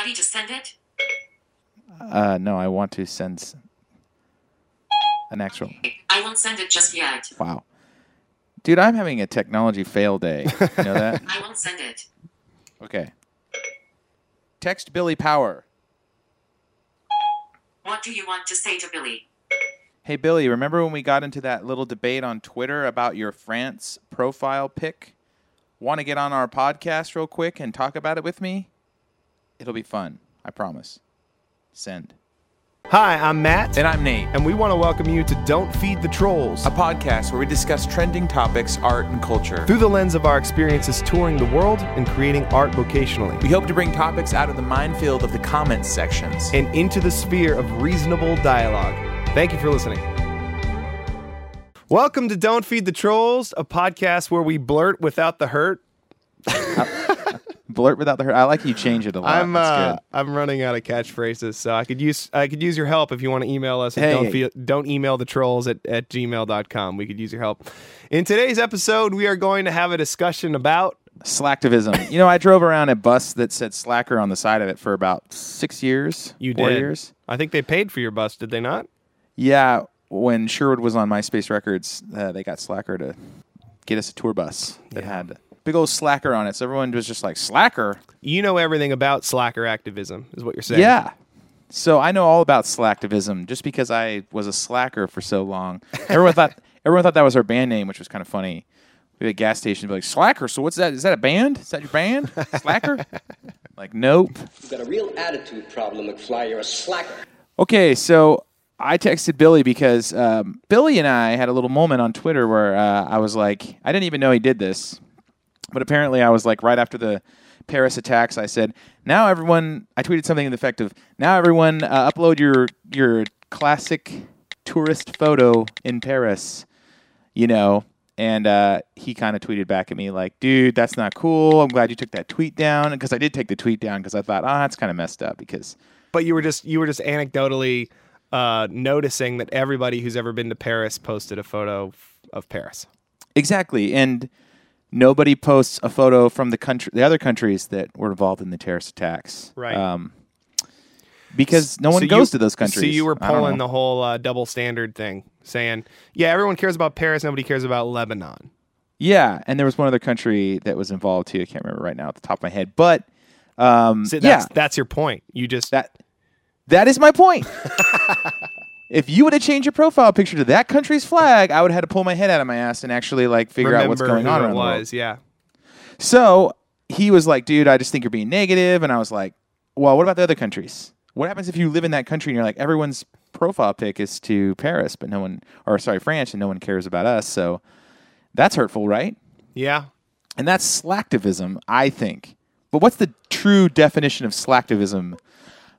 ready to send it? Uh, no, I want to send an actual. I won't send it just yet. Wow, dude, I'm having a technology fail day. You know that? I won't send it. Okay. Text Billy Power. What do you want to say to Billy? Hey Billy, remember when we got into that little debate on Twitter about your France profile pic? Want to get on our podcast real quick and talk about it with me? It'll be fun. I promise. Send. Hi, I'm Matt, And I'm Nate, and we want to welcome you to Don't Feed the Trolls. a podcast where we discuss trending topics, art, and culture. Through the lens of our experiences touring the world and creating art vocationally, We hope to bring topics out of the minefield of the comments sections. and into the sphere of reasonable dialogue. Thank you for listening. Welcome to Don't Feed the Trolls, a podcast where we blurt without the hurt. Blurt without the hurt. I like you change it a lot. I'm uh, good. I'm running out of catchphrases, so I could use I could use your help if you want to email us. Hey. don't, feel, don't email the trolls at, at gmail.com. We could use your help. In today's episode, we are going to have a discussion about Slacktivism. you know, I drove around a bus that said slacker on the side of it for about six years. you four did. years. I think they paid for your bus, did they not? Yeah, when Sherwood was on MySpace Records, uh, they got Slacker to get us a tour bus that had big old Slacker on it. So everyone was just like, Slacker? You know everything about slacker activism, is what you're saying. Yeah. So I know all about slacktivism just because I was a slacker for so long. Everyone thought everyone thought that was our band name, which was kind of funny. We had a gas station be like, Slacker, so what's that? Is that a band? Is that your band? Slacker? like, nope. You've got a real attitude problem, McFly. You're a slacker. Okay, so I texted Billy because um, Billy and I had a little moment on Twitter where uh, I was like, I didn't even know he did this, but apparently I was like, right after the Paris attacks, I said, now everyone, I tweeted something in the effect of, now everyone uh, upload your your classic tourist photo in Paris, you know. And uh, he kind of tweeted back at me like, "Dude, that's not cool. I'm glad you took that tweet down because I did take the tweet down because I thought, ah, that's kind of messed up because But you were just you were just anecdotally uh, noticing that everybody who's ever been to Paris posted a photo of Paris. Exactly, and nobody posts a photo from the country, the other countries that were involved in the terrorist attacks, Right. Um, because no one So goes you- to those countries. So you were pulling the whole uh, double standard thing, saying, "Yeah, everyone cares about Paris, nobody cares about Lebanon." yeah, and there was one other country that was involved too. I can't remember right now at the top of my head, but um, So yeah, that's that's your point. You just that that is my point. if you would have changed your profile picture to that country's flag, I would have had to pull my head out of my ass and actually like figure remember out what's going who on it around the world. was. Yeah. So he was like, dude, I just think you're being negative. And I was like, well, what about the other countries? What happens if you live in that country and you're like, everyone's profile pic is to Paris, but no one, or sorry, France, and no one cares about us. So that's hurtful, right? Yeah. And that's slacktivism, I think. But what's the true definition of slacktivism,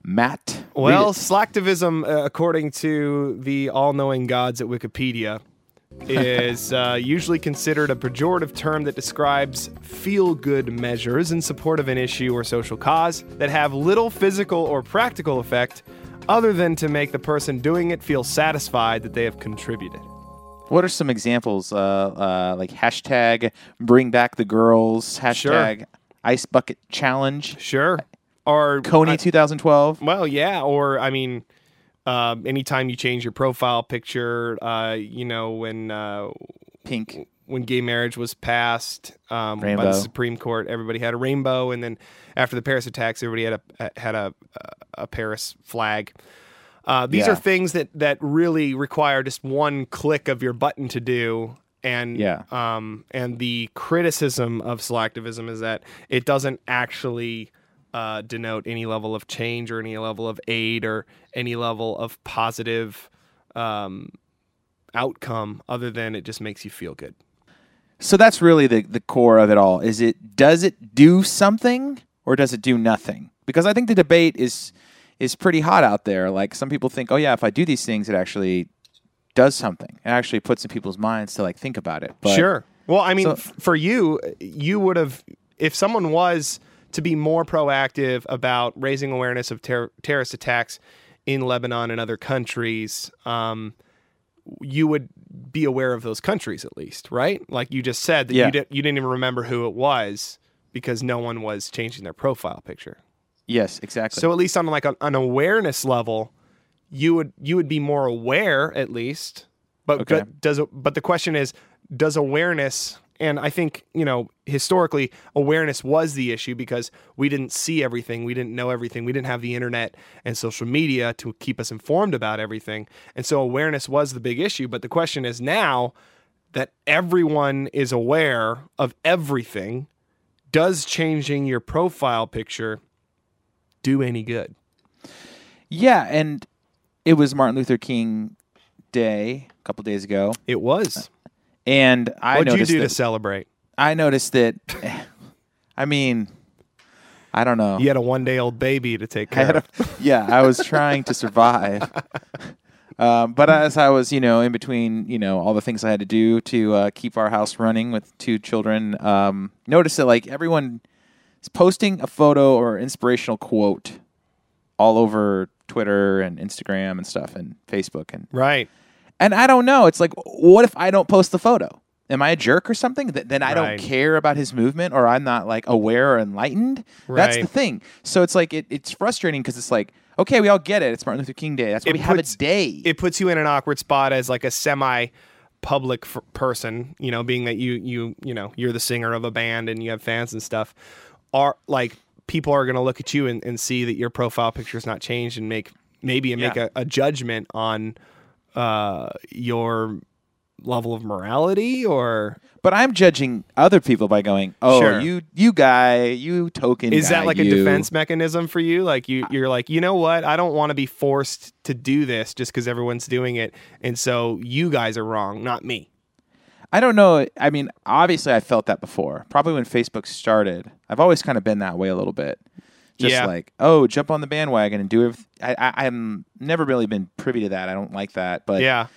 Matt? Well, slacktivism, uh, according to the all-knowing gods at Wikipedia, is uh, usually considered a pejorative term that describes feel-good measures in support of an issue or social cause that have little physical or practical effect other than to make the person doing it feel satisfied that they have contributed. what are some examples? Uh, uh, like hashtag bring back the girls, hashtag ice bucket challenge, Sure. Or Kony I- 2012. Well, yeah, or I mean, um, anytime you change your profile picture, uh, you know, when uh, Pink. when gay marriage was passed um, by the Supreme Court, everybody had a rainbow, and then after the Paris attacks, everybody had a had a a Paris flag. Uh, these Yeah. are things that that really require just one click of your button to do. And Yeah. um, and the criticism of slacktivism is that it doesn't actually uh, denote any level of change or any level of aid or any level of positive um, outcome other than it just makes you feel good. So that's really the, the core of it all. Is it does it do something or does it do nothing? Because I think the debate is is pretty hot out there. Like some people think, oh yeah, if I do these things, it actually does something. It actually puts in people's minds to like think about it. But sure. Well, I mean, So- f- for you, you would have, if someone was to be more proactive about raising awareness of ter- terrorist attacks in Lebanon and other countries, um, you would be aware of those countries at least, right? Like you just said that Yeah. you, didn't you didn't even remember who it was because no one was changing their profile picture. Yes, exactly. So at least on like a, an awareness level, you would you would be more aware at least. But Okay. do- does but the question is, does awareness? And I think you know historically, awareness was the issue because we didn't see everything, we didn't know everything, we didn't have the internet and social media to keep us informed about everything, and so awareness was the big issue. But the question is now that everyone is aware of everything, does changing your profile picture do any good? yeah, and it was Martin Luther King Day a couple days ago, It was. And I What'd you do that to celebrate? I noticed that. I mean, I don't know. You had a one day old baby to take care of. a, yeah, I was trying to survive. Um, but as I was, you know, in between, you know, all the things I had to do to uh, keep our house running with two children, um, noticed that like everyone is posting a photo or inspirational quote all over Twitter and Instagram and stuff and Facebook and Right. And I don't know. It's like, what if I don't post the photo? Am I a jerk or something? Th- then I Right. don't care about his movement, or I'm not like aware or enlightened. That's the Right. thing. So it's like it, it's frustrating because it's like, okay, we all get it. It's Martin Luther King Day. That's why It we have puts- a day. It puts you in an awkward spot as like a semi public f- person, you know, being that you you you know, you're the singer of a band and you have fans and stuff. Are like people are going to look at you and, and see that your profile picture is not changed and make maybe make Yeah. a, a judgment on uh your level of morality or but I'm judging other people by going, oh, Sure. you you guy, you token. Is that guy, like a defense mechanism for you? Like you, you're like, you know what? I don't want to be forced to do this just because everyone's doing it, and so you guys are wrong, not me. I don't know. I mean, obviously, I felt that before. Probably when Facebook started. I've always kind of been that way a little bit. Just Yeah. like, oh, jump on the bandwagon and do it. I, I, I'm never really been privy to that. I don't like that. But Yeah,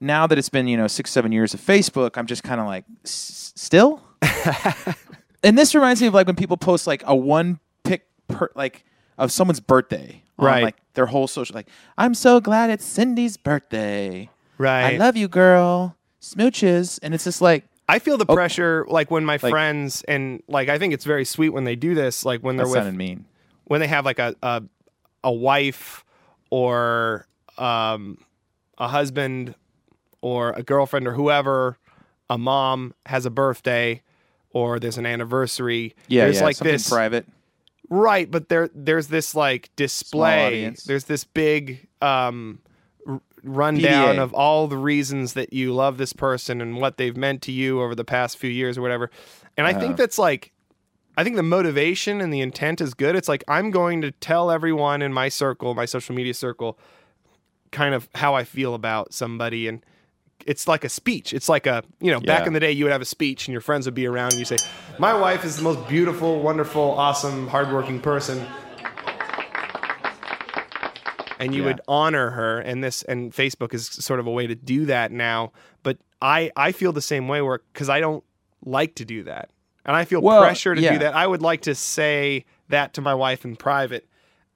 now that it's been you know six, seven years of Facebook, I'm just kind of like, still. and this reminds me of like when people post like a one pic per like of someone's birthday, on, Right. like their whole social. Like, I'm so glad it's Cindy's birthday. right. I love you, girl. Smooches, and it's just like. I feel the oh. pressure, like when my Like- friends and like I think it's very sweet when they do this, like when they're That with sounded mean. When they have like a a, a wife or um, a husband or a girlfriend or whoever, a mom has a birthday or there's an anniversary. Yeah, there's yeah, like something this private. Right, but there there's this like display. There's this big um r- rundown PDA. of all the reasons that you love this person and what they've meant to you over the past few years or whatever. And I Uh-huh. think that's like I think the motivation and the intent is good. It's like I'm going to tell everyone in my circle, my social media circle, kind of how I feel about somebody and it's like a speech. It's like a, you know, back in the day you would have a speech and your friends would be around and you say, "My wife is the most beautiful, wonderful, awesome, hardworking person." And you Yeah. would honor her and this and Facebook is sort of a way to do that now, but I I feel the same way where cuz I don't like to do that. And I feel Well, pressure to yeah. do that. I would like to say that to my wife in private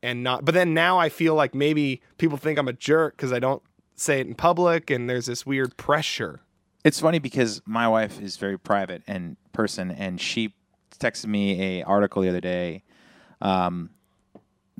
and not but then now I feel like maybe people think I'm a jerk cuz I don't say it in public and there's this weird pressure. It's funny because my wife is very private and person, and she texted me a article the other day. Um,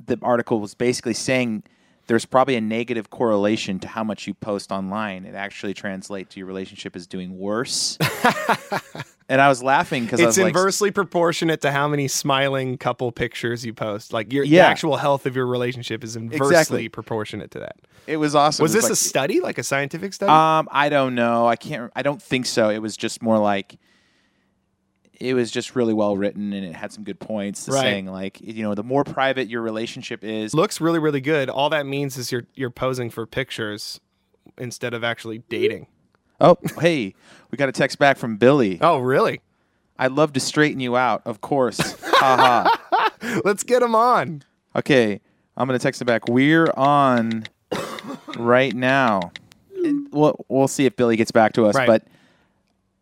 the article was basically saying there's probably a negative correlation to how much you post online. It actually translates to your relationship is doing worse. and I was laughing because I It's was like, inversely proportionate to how many smiling couple pictures you post. Like your Yeah. the actual health of your relationship is inversely Exactly. proportionate to that. it was awesome. Was It this a study, like a scientific study? Um, I don't know. I can't. I don't think so. It was just more like it was just really well written, and it had some good points. Right. Saying like, you know, the more private your relationship is, Looks really, really good. All that means is you're you're posing for pictures instead of actually dating. Oh, hey, we got a text back from Billy. Oh, really? I'd love to straighten you out, of course. ha ha. Let's get him on. Okay, I'm gonna text it back. We're on right now. And We'll we'll see if Billy gets back to us, Right. but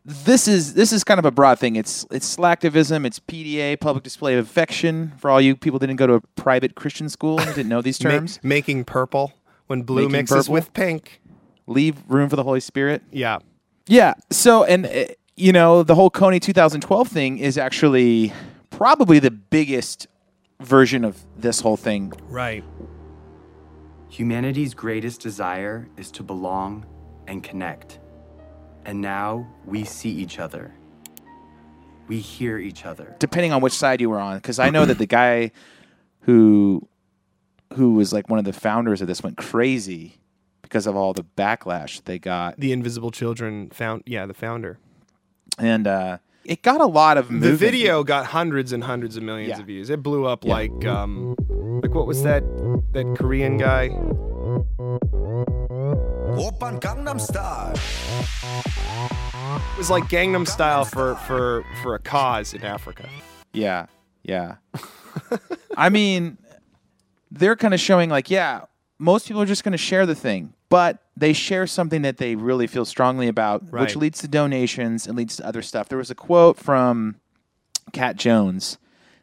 this is this is kind of a broad thing. It's it's slacktivism, it's PDA, public display of affection. For all you people didn't go to a private Christian school and didn't know these Ma- terms, making purple when blue Making mixes purple? with pink. Leave room for the Holy Spirit. Yeah. Yeah. So, and uh, you know, the whole Kony 2012 thing is actually probably the biggest version of this whole thing. Right. Humanity's greatest desire is to belong and connect. And now we see each other. We hear each other. depending on which side you were on because i know that the guy who who was like one of the founders of this went crazy because of all the backlash they got The Invisible Children found yeah, the founder. and uh it got a lot of The video got hundreds and hundreds of millions Yeah. of views. It blew up Yeah. like um like what was that that Korean guy? Oppan Gangnam Style. It was like Gangnam style for for for a cause in Africa. yeah yeah i mean they're kind of showing like yeah most people are just going to share the thing but they share something that they really feel strongly about which leads to donations and leads to other stuff there was a quote from Kat Jones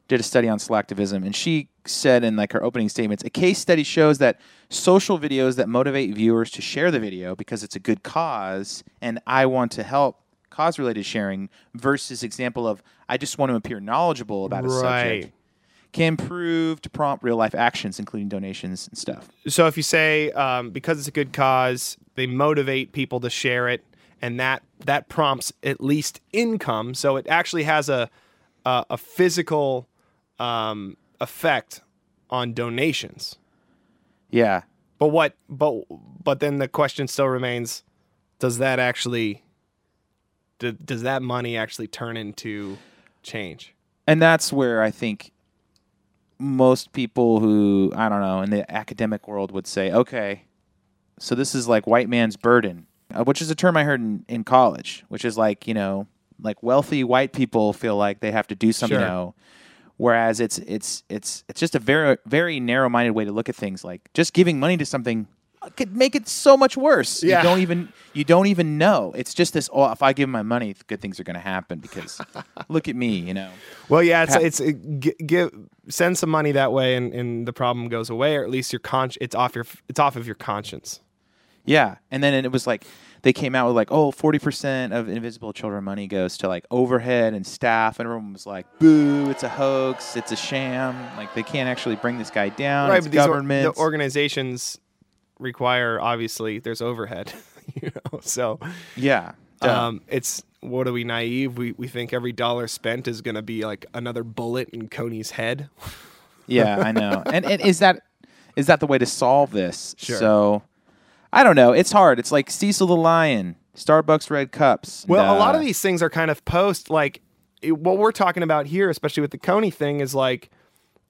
did a study on slacktivism, and she said in like her opening statements, a case study shows that social videos that motivate viewers to share the video because it's a good cause, and I want to help cause-related sharing, versus example of I just want to appear knowledgeable about a Right. subject, can prove to prompt real-life actions, including donations and stuff. So if you say um, because it's a good cause, they motivate people to share it, and that that prompts at least income. So it actually has a a, a physical um, effect on donations. Yeah, But what? But but then the question still remains: Does that actually? Do, does that money actually turn into change? and that's where I think most people who I don't know in the academic world would say, okay, so this is like white man's burden, uh, which is a term I heard in, in college, which is like you know, like wealthy white people feel like they have to do something. Sure. You know, whereas it's it's it's it's just a very very narrow minded way to look at things. Like just giving money to something could make it so much worse. Yeah. You don't even you don't even know. It's just this. Oh, if I give my money, good things are going to happen because look at me. You know. Well, yeah, it's Pat- it's it, gi- give send some money that way, and, and the problem goes away, or at least your con- it's off your it's off of your conscience. Yeah, and then it was like they came out with like, oh, 40% of Invisible Children money goes to like overhead and staff, and everyone was like, boo, it's a hoax, it's a sham. Like they can't actually bring this guy down. right, it's but these or- government. the organizations require obviously there's overhead, you know. So yeah, um, it's what are we naive? We we think every dollar spent is going to be like another bullet in Kony's head. yeah, I know. And and is that is that the way to solve this? Sure. So I don't know. It's hard. It's like Cecil the Lion, Starbucks red cups. Well, a lot Uh, of these things are kind of post like it, what we're talking about here, especially with the Coney thing, is like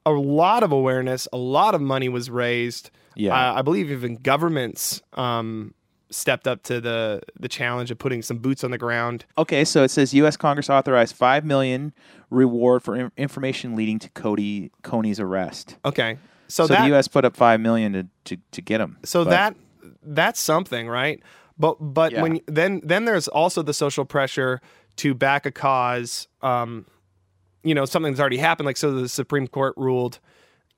a lot of awareness, a lot of money was raised. Yeah. Uh, I believe even governments um, stepped up to the the challenge of putting some boots on the ground. Okay, so it says U.S. Congress authorized five million reward for in- information leading to Cody Kony's arrest. Okay, so, So, that the U.S. put up five million to to, to get him. so But- that that's something, right? But but Yeah. when then then there's also the social pressure to back a cause. Um, you know, something that's already happened. Like so, the Supreme Court ruled,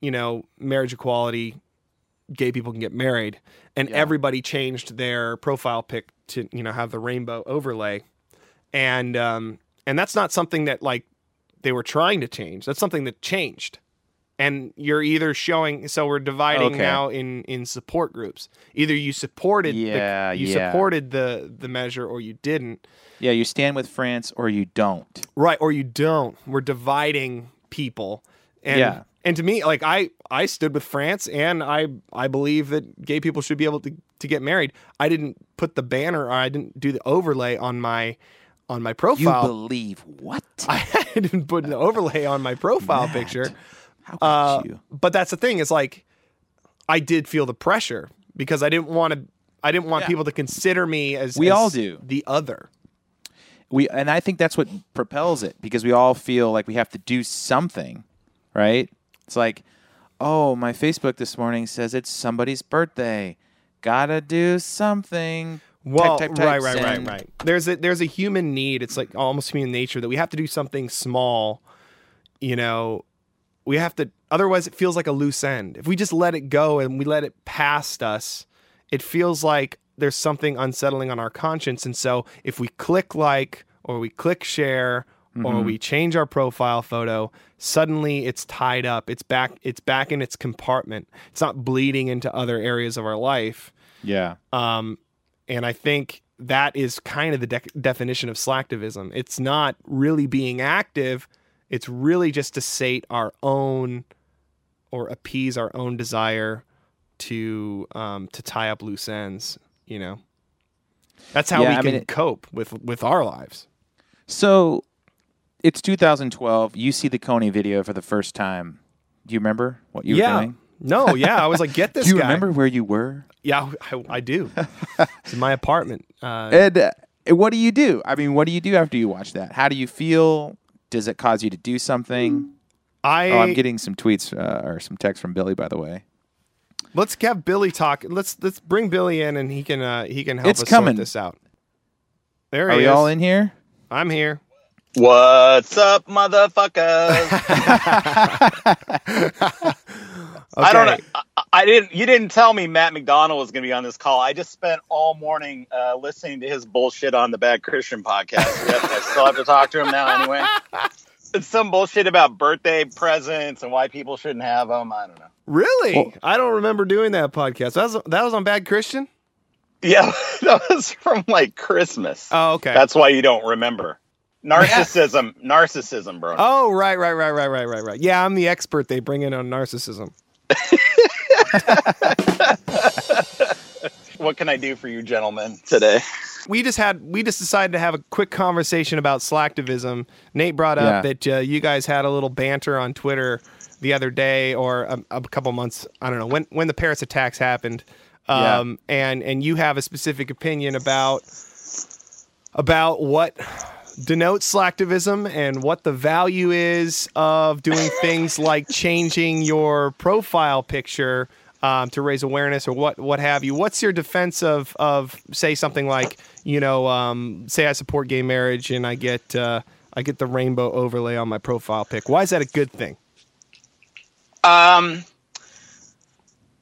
you know, marriage equality, gay people can get married, and everybody changed their profile pic to you know have the rainbow overlay, and um, and that's not something that like they were trying to change. That's something that changed. And you're either showing so we're dividing Okay. now in in support groups. Either you supported Yeah, the, you yeah. supported the the measure or you didn't. yeah, you stand with France or you don't. Right, or you don't. We're dividing people. And Yeah. And to me, like I I stood with France and I I believe that gay people should be able to to get married. I didn't put the banner or I didn't do the overlay on my on my profile. You believe what? I didn't put an overlay on my profile picture. How could Uh, you? but that's the thing is like I did feel the pressure because I didn't want to I didn't want Yeah. people to consider me as We as all do. the other. We and I think that's what propels it because we all feel like we have to do something, right? It's like, oh, my Facebook this morning says it's somebody's birthday. Gotta do something. Well, type, type, type, right, right, right, right. There's a there's a human need. It's like almost human nature that we have to do something small. You know, we have to. Otherwise, it feels like a loose end. If we just let it go and we let it past us, it feels like there's something unsettling on our conscience. And so, if we click like or we click share or we change our profile photo, suddenly it's tied up. It's back. It's back in its compartment. It's not bleeding into other areas of our life. Yeah. Um, and I think that is kind of the dec definition of slacktivism. It's not really being active. It's really just to sate our own or appease our own desire to um, to tie up loose ends. You know, that's how Yeah, we I can mean, cope with with our lives. So it's 2012. You see the Kony video for the first time. Do you remember what you yeah. were doing? No, yeah, I was like, get this Do you guy. remember where you were? Yeah, I, I do. it's in my apartment. Uh, And uh, what do you do? I mean, what do you do after you watch that? How do you feel? Does it cause you to do something? I Oh, I'm getting some tweets uh, or some text from Billy, by the way. let's have Billy talk. Let's let's bring Billy in and he can uh, he can help It's us coming. sort this out. There Are we all in here? I'm here. What's up, motherfuckers? I don't know. I, I didn't. You didn't tell me Matt MacDonald was going to be on this call. I just spent all morning uh, listening to his bullshit on the Bad Christian podcast. Yep, I still have to talk to him now anyway. It's some bullshit about birthday presents and why people shouldn't have them. I don't know. Really? Well- I don't remember doing that podcast. That was that was on Bad Christian. Yeah, that was from like Christmas. Oh, okay. That's why you don't remember. Narcissism, narcissism, bro. oh, right, right, right, right, right, right, right. Yeah, I'm the expert they bring in on narcissism. What can I do for you, gentlemen, today? We just had we just decided to have a quick conversation about slacktivism. Nate brought up Yeah. that uh, you guys had a little banter on Twitter the other day, or a, a couple months. I don't know when when the Paris attacks happened. Yeah. Um, and and you have a specific opinion about about what denotes slacktivism and what the value is of doing things like changing your profile picture um, to raise awareness or what what have you. What's your defense of of say something like you know um, say I support gay marriage and I get uh, I get the rainbow overlay on my profile pic. Why is that a good thing? Um,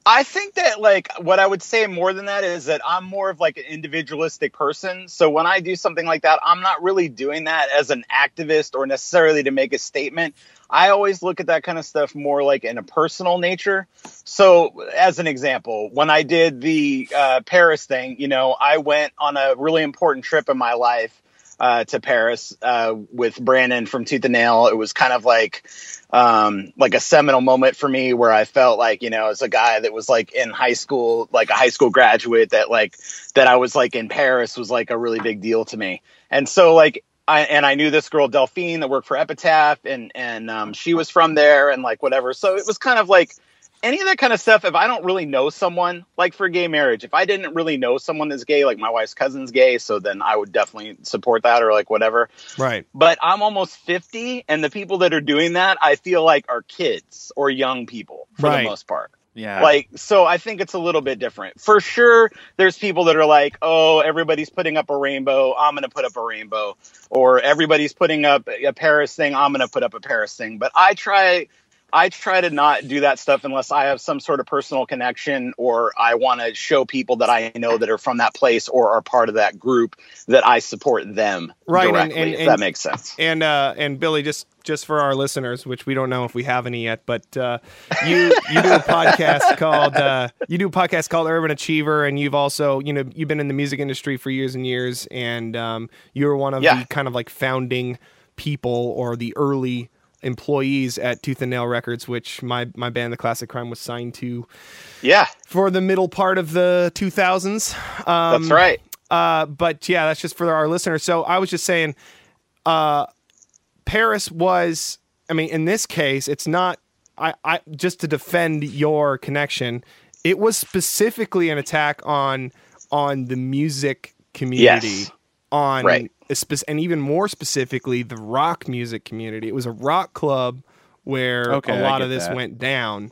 I think that like what I would say more than that is that I'm more of like an individualistic person. So when I do something like that, I'm not really doing that as an activist or necessarily to make a statement. I always look at that kind of stuff more like in a personal nature. So as an example, when I did the uh, Paris thing, you know, I went on a really important trip in my life uh, to Paris uh, with Brandon from Tooth and Nail. It was kind of like um, like a seminal moment for me where I felt like you know as a guy that was like in high school, like a high school graduate, that like that I was like in Paris was like a really big deal to me. And so like I and I knew this girl Delphine that worked for Epitaph, and and um, she was from there, and like whatever. So it was kind of like any of that kind of stuff, if I don't really know someone, like for gay marriage, if I didn't really know someone that's gay, like my wife's cousin's gay, so then I would definitely support that or like whatever. Right. But I'm almost 50, and the people that are doing that, I feel like are kids or young people for Right. the most part. Yeah. Like, so I think it's a little bit different. For sure, there's people that are like, oh, everybody's putting up a rainbow. I'm going to put up a rainbow. Or everybody's putting up a Paris thing. I'm going to put up a Paris thing. But I try. I try to not do that stuff unless I have some sort of personal connection or I want to show people that I know that are from that place or are part of that group that I support them Right, and- directly. and- if and- that makes sense. And uh, and Billy, just just for our listeners, which we don't know if we have any yet, but uh, you you do a podcast called uh, you do a podcast called Urban Achiever, and you've also you know you've been in the music industry for years and years, and um, you're one of Yeah. the kind of like founding people or the early employees at Tooth and Nail Records, which my my band, The Classic Crime, was signed to Yeah, for the middle part of the 2000s. Um, that's right. uh, but yeah, that's just for our listeners. So I was just saying, uh, Paris was. I mean, in this case, it's not. I, I just to defend your connection. It was specifically an attack on on the music community, Yes. on Right. A spec- and even more specifically the rock music community. It was a rock club where Okay, a I lot of this that. went down.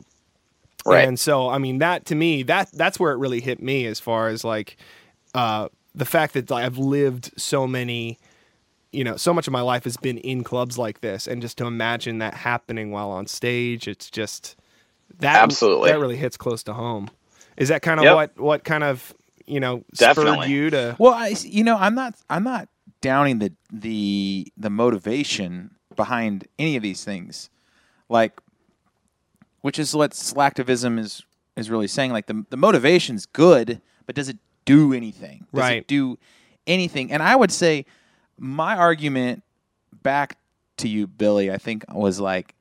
Right. And so, I mean, that to me, that that's where it really hit me as far as like uh, the fact that I've lived so many, you know, so much of my life has been in clubs like this, and just to imagine that happening while on stage, it's just that Absolutely. that really hits close to home. Is that kind of Yep. what what kind of you know spurred you to? Well, I, you know, I'm not, I'm not downing the the the motivation behind any of these things, like, which is what slacktivism is is really saying. Like the the motivation's good, but does it do anything? Does Right. It do anything? And I would say my argument back to you, Billy, I think was like,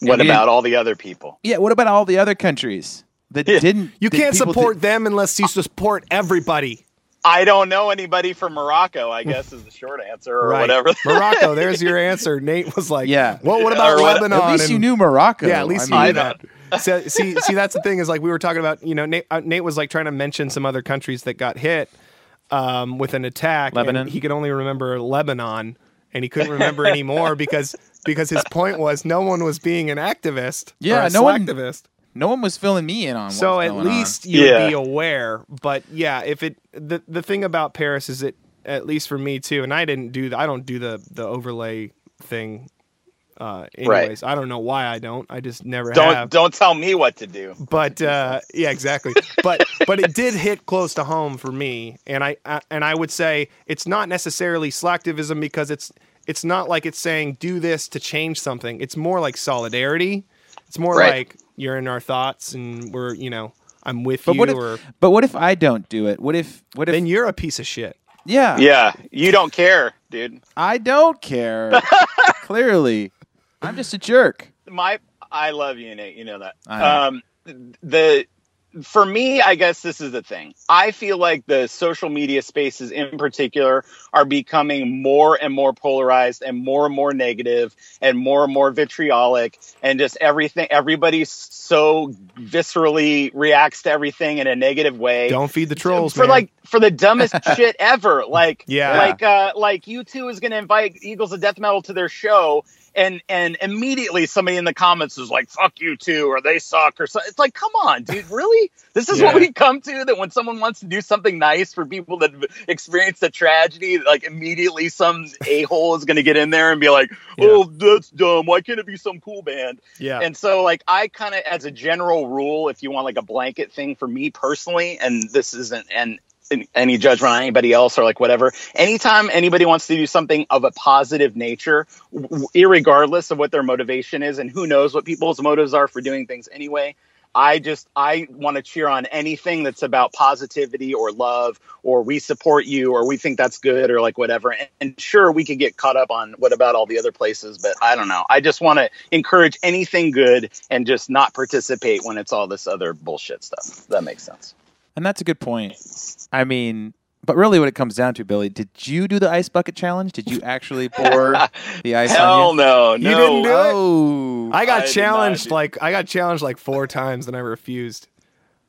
What about all the other people? yeah? What about all the other countries that Yeah. didn't? You that can't support did- them unless you support everybody. I don't know anybody from Morocco. I guess is the short answer, or whatever. Morocco, there's your answer. Nate was like, Yeah. Well, what about Or what- Lebanon? At least you knew Morocco. Yeah, at least I you knew that. So, see, see, that's the thing is like we were talking about. You know, Nate, uh, Nate was like trying to mention some other countries that got hit um, with an attack. and Lebanon? he could only remember Lebanon, and he couldn't remember anymore because because his point was no one was being an activist. Yeah, or a no one- slacktivist. No one was filling me in on. So what's at going on. least you Yeah. would be aware. But yeah, if it the the thing about Paris is it at least for me too, and I didn't do the I don't do the the overlay thing. Uh, Right. anyways, I don't know why I don't. I just never don't have. don't tell me what to do. But uh, yeah, exactly. But but it did hit close to home for me, and I, I and I would say it's not necessarily slacktivism because it's it's not like it's saying do this to change something. It's more like solidarity. It's more Right. like you're in our thoughts, and we're you know I'm with But you, what if? or But what if I don't do it? What if? What if? then you're a piece of shit. yeah, Yeah, you don't care, dude. I don't care. Clearly, I'm just a jerk. my I love you, Nate. You know that. I know. Um, the for me, I guess this is the thing. I feel like the social media spaces in particular are becoming more and more polarized and more and more negative and more and more vitriolic and just everything everybody so viscerally reacts to everything in a negative way Don't feed the trolls, for man. like for the dumbest shit ever. Like Yeah. like uh like U2 is gonna invite Eagles of Death Metal to their show and and immediately somebody in the comments is like fuck U2 or they suck or so it's like come on dude really? This is what Yeah. we come to that when someone wants to do something nice for people that have experienced a tragedy like immediately some a-hole is gonna get in there and be like oh that's dumb. Why can't it be some cool band? Yeah, and so, like, I kind of, as a general rule, if you want like a blanket thing for me personally, and this isn't and any judgment on anybody else or like whatever. Anytime anybody wants to do something of a positive nature, irregardless of what their motivation is, and who knows what people's motives are for doing things anyway. I just I want to cheer on anything that's about positivity or love or we support you or we think that's good or like whatever. And, and sure, we could get caught up on what about all the other places, but I don't know. I just want to encourage anything good and just not participate when it's all this other bullshit stuff. That makes sense. And that's a good point. I mean, but really, what it comes down to, Billy, did you do the ice bucket challenge? Did you actually pour the ice Hell on you? no, no. You didn't do it? Oh, I got I challenged like I got challenged like four times, and I refused.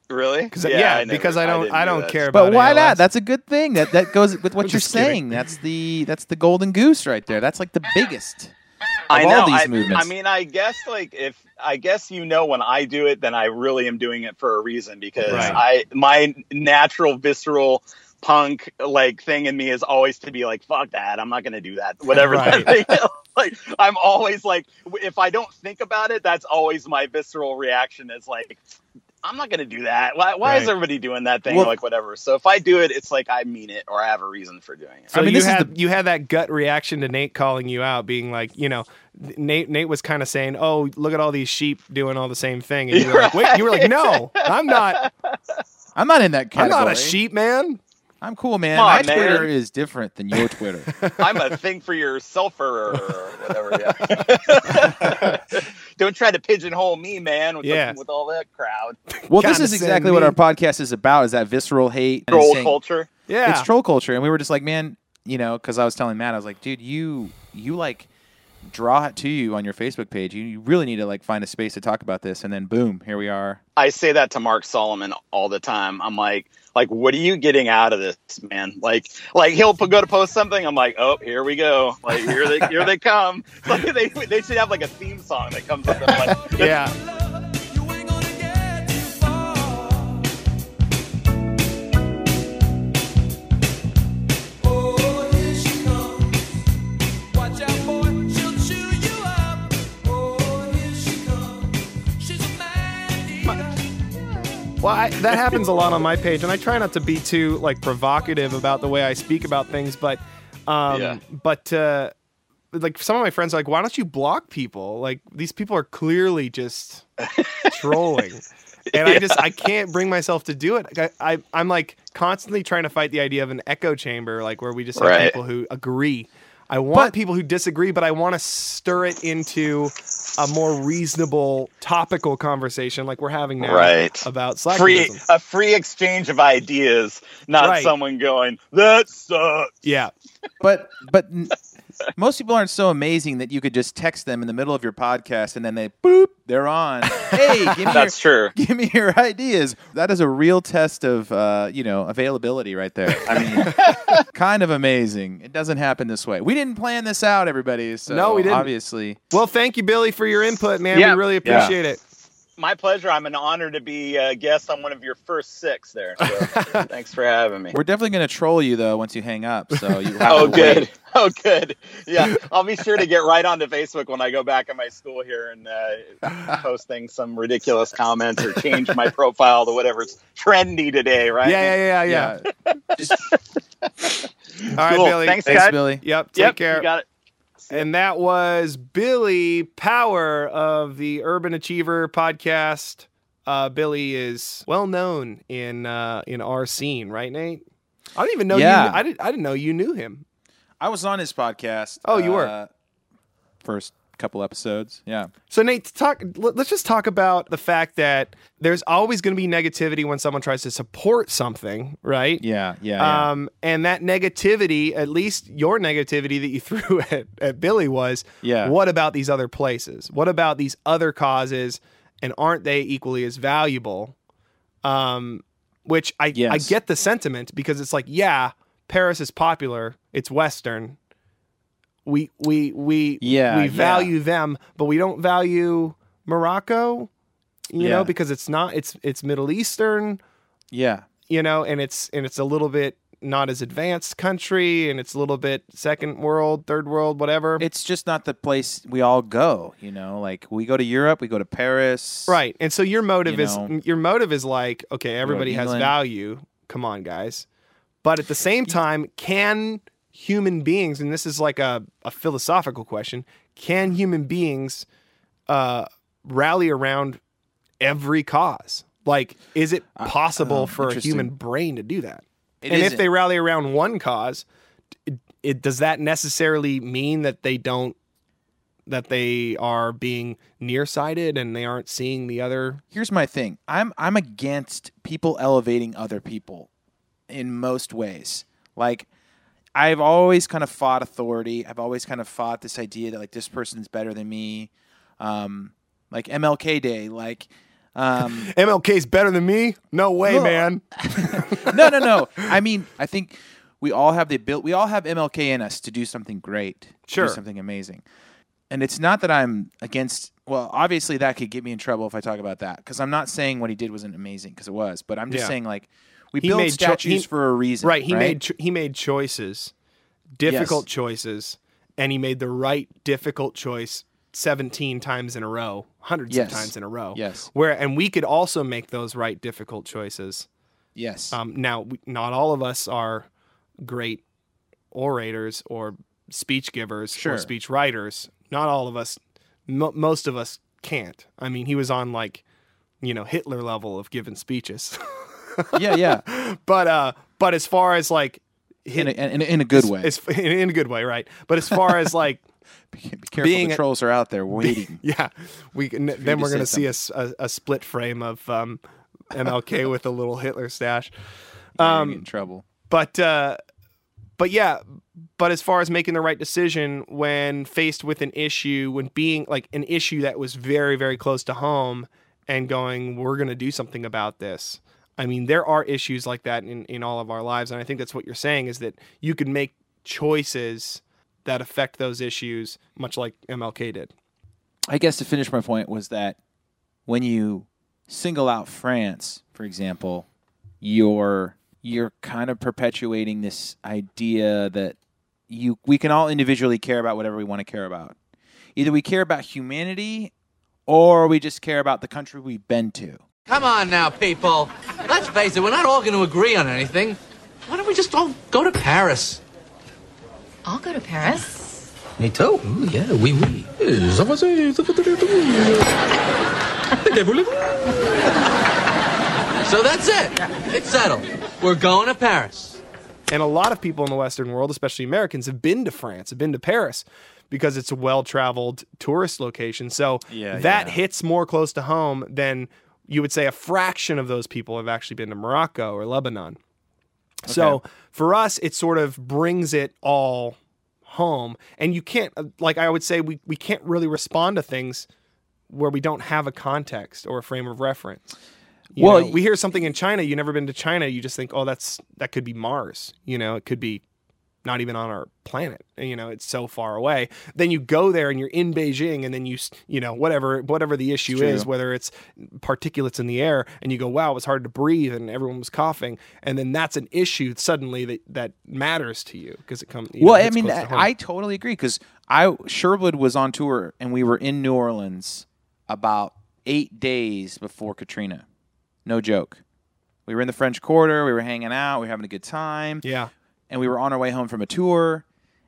Really? Cause yeah, I never- because I don't didn't I, do don't that. care about. but why ALS. not? That's a good thing. That that goes with what you're just kidding. saying. That's the that's the golden goose right there. That's like the biggest. I know. I, movements. I mean, I guess like if I guess you know when I do it, then I really am doing it for a reason because Right. I my natural visceral punk like thing in me is always to be like fuck that i'm not gonna do that whatever Right. that thing like i'm always like if i don't think about it that's always my visceral reaction is like i'm not gonna do that why, why is everybody doing that thing Well- like whatever so if i do it it's like i mean it or i have a reason for doing it So I mean, you this is had the- you had that gut reaction to Nate calling you out, being like, you know, Nate Nate was kind of saying, "Oh, look at all these sheep doing all the same thing," and you were like, "Wait," you were like, "No, I'm not. I'm not in that category. I'm not a sheep, man." I'm cool, man. On, My Twitter is different than your Twitter. I'm a thing for yourself or whatever. Yeah. Don't try to pigeonhole me, man. With, the- with all that crowd. well, this is Condescend exactly what our podcast is about. Is that visceral hate? Troll saying- culture. Yeah, It's troll culture, and we were just like, man, you know, because I was telling Matt, I was like, dude, you you like draw it to you on your Facebook page. You, you really need to like find a space to talk about this, and then boom, here we are. I say that to Mark Solomon all the time. I'm like, like, what are you getting out of this, man? Like, like he'll go to post something. I'm like, oh, here we go. Like, here they, here they come. Like, they, they should have like a theme song that comes with them. Like, yeah. That happens a lot on my page, and I try not to be too like provocative about the way I speak about things, but Um, Yeah. But uh, like some of my friends are like, why don't you block people? Like these people are clearly just trolling. And I just I can't bring myself to do it. I, I I'm like constantly trying to fight the idea of an echo chamber, like where we just have Right. people who agree. I want But- people who disagree, but I want to stir it into a more reasonable, topical conversation like we're having now Right. about Free a free exchange of ideas, not Right. someone going that sucks. Yeah, But but n- most people aren't so amazing that you could just text them in the middle of your podcast and then they boop they're on. Hey, give me That's your, true. Give me your ideas. That is a real test of uh, you know availability right there. I mean, kind of amazing. It doesn't happen this way. We didn't plan this out, everybody. So No, we didn't. Obviously, Well, thank you, Billy, for your input, man. Yeah. We really Yeah. appreciate it. My pleasure. I'm an honor to be a guest on one of your first six there. So thanks for having me. we're definitely going to troll you though once you hang up. So you have Oh, good. wait. Oh, good. Yeah, I'll be sure to get right onto Facebook when I go back in my school here and uh, posting some ridiculous comments or change my profile to whatever's trendy today. Right? Yeah, yeah, yeah, yeah. Yeah. Just, All right, Cool. Billy. Thanks, thanks, guys. Billy. Yep. Take Yep. care. You got it. And that was Billy Power of the Urban Achiever podcast. Uh, Billy is well known in uh, in our scene, right, Nate? I didn't even know Yeah. you. I didn't. I didn't know you knew him. I was on his podcast. Oh, you were? uh, first couple episodes. Yeah. So Nate, talk. let- Let's just talk about the fact that there's always going to be negativity when someone tries to support something, right? Yeah. Yeah. yeah. Um, and that negativity, at least your negativity that you threw at, at Billy was, Yeah. what about these other places? What about these other causes? And aren't they equally as valuable? Um, which I, I get the sentiment because it's like, yeah, Paris is popular. It's Western. We, we, we, Yeah, we yeah. value them, but we don't value Morocco, you Yeah. know, because it's not, it's, it's Middle Eastern yeah. you know, and it's and it's a little bit not as advanced country, and it's a little bit second world, third world, whatever. It's just not the place we all go. You know, like we go to Europe, we go to Paris. right, and so your motive You is know. your motive is like, okay, everybody has value. Come on, guys, but at the same time, can human beings, and this is like a, a philosophical question, can human beings uh, rally around every cause? Like, is it possible oh, for a human brain to do that? It and if isn't. they rally around one cause, it, it does that necessarily mean that they don't that they are being nearsighted and they aren't seeing the other? Here's my thing. I'm I'm against people elevating other people in most ways. Like I've always kind of fought authority. I've always kind of fought this idea that like this person's better than me. Um, like MLK Day, like um, MLK's better than me? No way, No. man. no, no, no. I mean, I think we all have the ability. We all have MLK in us to do something great, to Sure. do something amazing. And it's not that I'm against. Well, obviously that could get me in trouble if I talk about that because I'm not saying what he did wasn't amazing because it was. But I'm just Yeah. saying like we He build made cho- statues he- for a reason, Right, he made cho- he made choices, difficult Yes. choices, and he made the right difficult choice 17 times in a row, hundreds Yes. of times in a row. Yes. Where and we could also make those right difficult choices. yes, Um, now, we, not all of us are great orators or speech givers Sure. or speech writers. Not all of us, mo most of us can't. I mean, he was on like, you know, Hitler level of giving speeches. yeah, yeah, but uh, but as far as like, in a, in, a, in a good way. as, in, in a good way, right? But as far as like, be careful, being the a- trolls are out there waiting. yeah, we can, then we're gonna see a, split frame of um, MLK with a little Hitler stash. Um, in trouble. but uh but yeah but as far as making the right decision when faced with an issue when being like an issue that was very very close to home and going we're going to do something about this i mean there are issues like that in, in all of our lives and i think that's what you're saying is that you can make choices that affect those issues much like mlk did I guess to finish my point was that when you single out France, for example, you're you're kind of perpetuating this idea that you we can all individually care about whatever we want to care about. Either we care about humanity or we just care about the country we've been to. Come on now, people. Let's face it, we're not all going to agree on anything. Why don't we just all go to Paris? I'll go to Paris. Me too. Ooh, yeah, oui, oui. Eh, ça va, c'est- eh Que voulez-vous? So that's it. It's settled. We're going to Paris. And a lot of people in the Western world, especially Americans, have been to France, have been to Paris because it's a well traveled tourist location. So Yeah, that yeah. hits more close to home than you would say a fraction of those people have actually been to Morocco or Lebanon. So for us, it sort of brings it all home. And you can't, uh, like I would say, we, we can't really respond to things where we don't have a context or a frame of reference. You Well, know, we hear something in China, you've never been to China, you just think, oh, that's that could be Mars. You know, it could be not even on our planet. You know, it's so far away. Then you go there and you're in Beijing, and then you, you know, whatever whatever the issue is, whether it's particulates in the air, and you go, wow, it was hard to breathe, and everyone was coughing, and then that's an issue suddenly that that matters to you because it comes. well, I mean, I, I totally agree because I Sherwood was on tour and we were in New Orleans about eight days before Katrina. No joke. We were in the French Quarter. We were hanging out. We were having a good time. yeah, and we were on our way home from a tour.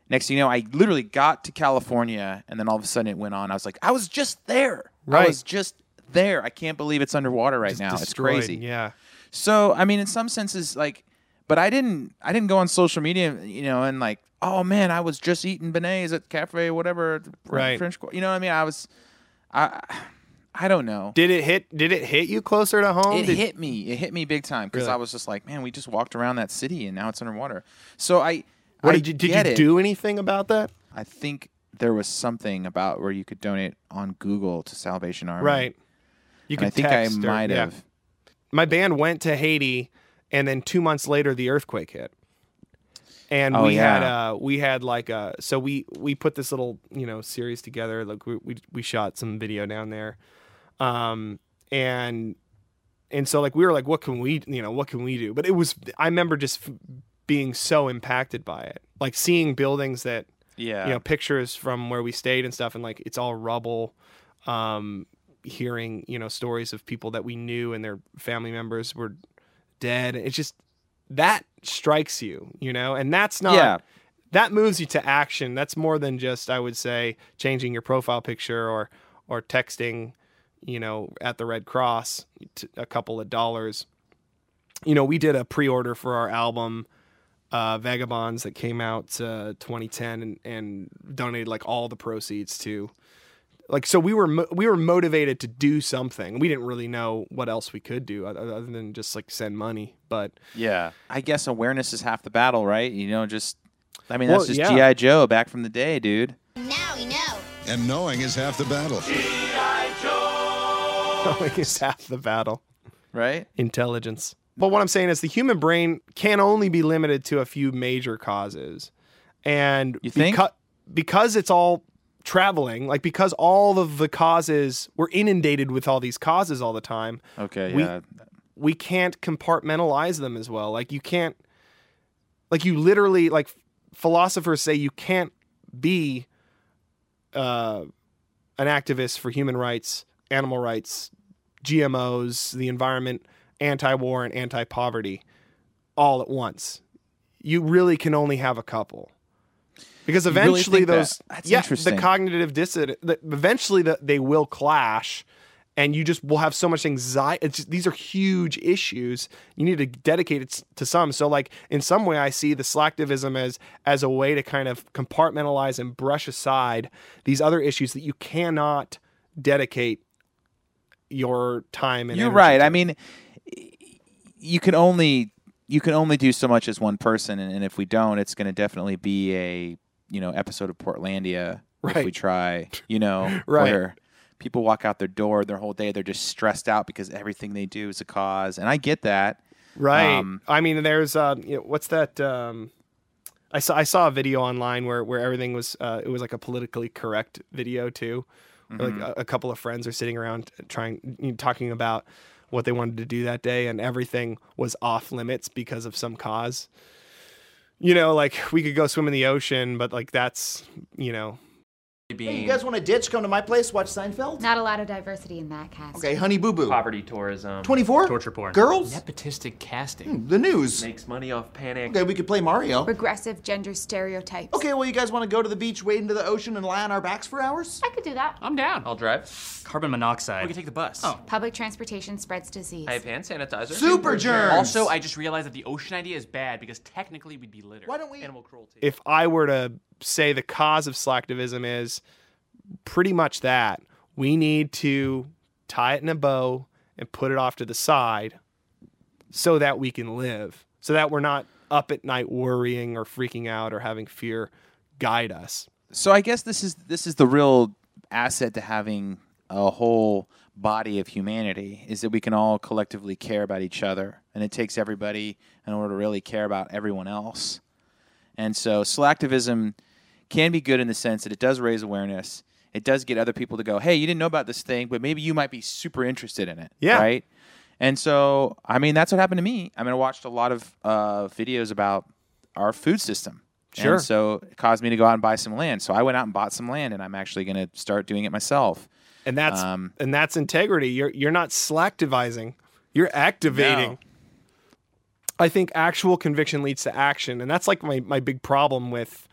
Next thing you know, I literally got to California, and then all of a sudden it went on. I was like, I was just there. Right. I was just there. I can't believe it's underwater right now. It's crazy. Yeah, So, I mean, in some senses, like, but I didn't, I didn't go on social media, you know, and like, oh man, I was just eating beignets at cafe, whatever, Right. French, you know what I mean? I was, I, I don't know. did it hit? Did it hit you closer to home? It Did- hit me. It hit me big time because Really? I was just like, man, we just walked around that city and now it's underwater. So I, What I did you did you it. do anything about that? I think there was something about where you could donate on Google to Salvation Army. Right. You And I could think I text or- might yeah. have. my band went to Haiti, and then two months later, the earthquake hit. And Oh, we had uh we had like a so we we put this little you know series together. Like we we, we shot some video down there, um and and so like we were like what can we you know what can we do? But it was I remember just f- being so impacted by it. Like seeing buildings that Yeah. you know pictures from where we stayed and stuff and like it's all rubble. Um hearing you know stories of people that we knew and their family members were dead. It's just that strikes you you know? And that's not Yeah. that moves you to action. That's more than just i would say changing your profile picture or or texting you know at the red cross a couple of dollars. You know we did a pre-order for our album uh, Vagabonds that came out uh, 2010 and, and donated like all the proceeds to like so we were mo- we were motivated to do something. We didn't really know what else we could do other other than just like send money. But Yeah. I guess awareness is half the battle, right? You know, just, I mean, Well, that's just yeah. G.I. Joe back from the day, dude. Now we know. And knowing is half the battle. like it's half the battle. Right? Intelligence. But what I'm saying is the human brain can only be limited to a few major causes. And You think? Because, because it's all traveling, like because all of the causes we're inundated with all these causes all the time. Okay. We- Yeah. we can't compartmentalize them as well. Like you can't like you literally like philosophers say you can't be uh an activist for human rights, animal rights, GMOs, the environment, anti-war and anti-poverty all at once. You really can only have a couple. Because really eventually that? those That's yeah, interesting. the cognitive dissonance eventually the, they will clash and you just will have so much anxiety it's these are huge issues you need to dedicate it to some so like in some way i see the slacktivism as as a way to kind of compartmentalize and brush aside these other issues that you cannot dedicate your time and You're right. to. I mean, you can only you can only do so much as one person, and, and if we don't, it's going to definitely be a you know episode of Portlandia if we try. You know, Right. where people walk out their door their whole day, they're just stressed out because everything they do is a cause, and I get that. Right. Um, I mean, there's uh, you know, what's that? Um, I saw I saw a video online where where everything was uh, it was like a politically correct video too. Mhm. Like a, a couple of friends are sitting around trying you know, talking about what they wanted to do that day, and everything was off limits because of some cause. You know, like we could go swim in the ocean, but like that's you know Hey, you guys want to ditch? Come to my place, watch Seinfeld? Not a lot of diversity in that cast. Okay, Honey Boo Boo. Poverty tourism. 24? Torture porn. Girls? Nepotistic casting. Hmm, the news. Makes money off panic. Okay, we could play Mario. Regressive gender stereotypes. Okay, well, you guys want to go to the beach, wade into the ocean, and lie on our backs for hours? I could do that. I'm down. I'll drive. Carbon monoxide. We can take the bus. Oh. Public transportation spreads disease. I have hand sanitizer. Super germs. Also, I just realized that the ocean idea is bad because technically we'd be littered. Why don't we? Animal cruelty. If I were to say the cause of slacktivism is pretty much that we need to tie it in a bow and put it off to the side so that we can live, so that we're not up at night worrying or freaking out or having fear guide us. So I guess this is this is the real asset to having a whole body of humanity is that we can all collectively care about each other, and it takes everybody in order to really care about everyone else. And so slacktivism can be good in the sense that it does raise awareness. It does get other people to go, "Hey, you didn't know about this thing, but maybe you might be super interested in it." Yeah. Right. And so, I mean, that's what happened to me. I mean, I watched a lot of uh, videos about our food system. Sure. And so it caused me to go out and buy some land. So I went out and bought some land, and I'm actually going to start doing it myself. And that's Um, and that's integrity. You're you're not slacktivizing. You're activating. No. I think actual conviction leads to action, and that's like my, my big problem with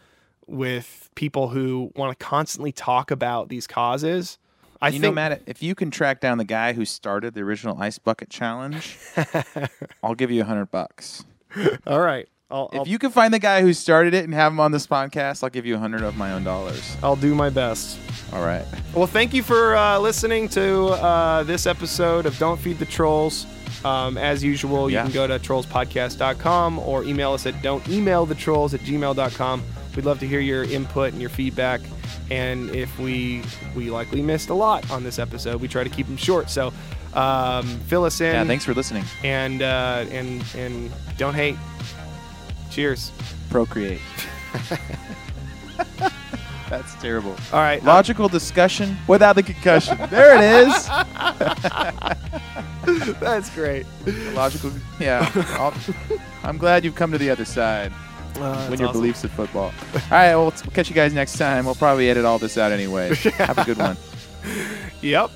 with people who want to constantly talk about these causes. I you think know, Matt, if you can track down the guy who started the original ice bucket challenge, I'll give you a hundred bucks. all right, I'll, I'll If you can find the guy who started it and have him on this podcast, I'll give you a hundred of my own dollars. I'll do my best. All right. Well, thank you for uh, listening to uh, this episode of Don't Feed the Trolls. Um, as usual, you Yeah. can go to trollspodcast.com or email us at don't email the trolls at gmail.com. We'd love to hear your input and your feedback. And if we we likely missed a lot on this episode, we try to keep them short. So um, fill us in. Yeah, thanks for listening. And uh, and and don't hate. Cheers. Procreate. That's terrible. All right. Logical discussion without the concussion. there it is. That's great. Logical. Yeah. I'll, I'm glad you've come to the other side. Uh, Win your awesome. beliefs in football. All right. Well, we'll catch you guys next time. We'll probably edit all this out anyway. Have a good one. Yep.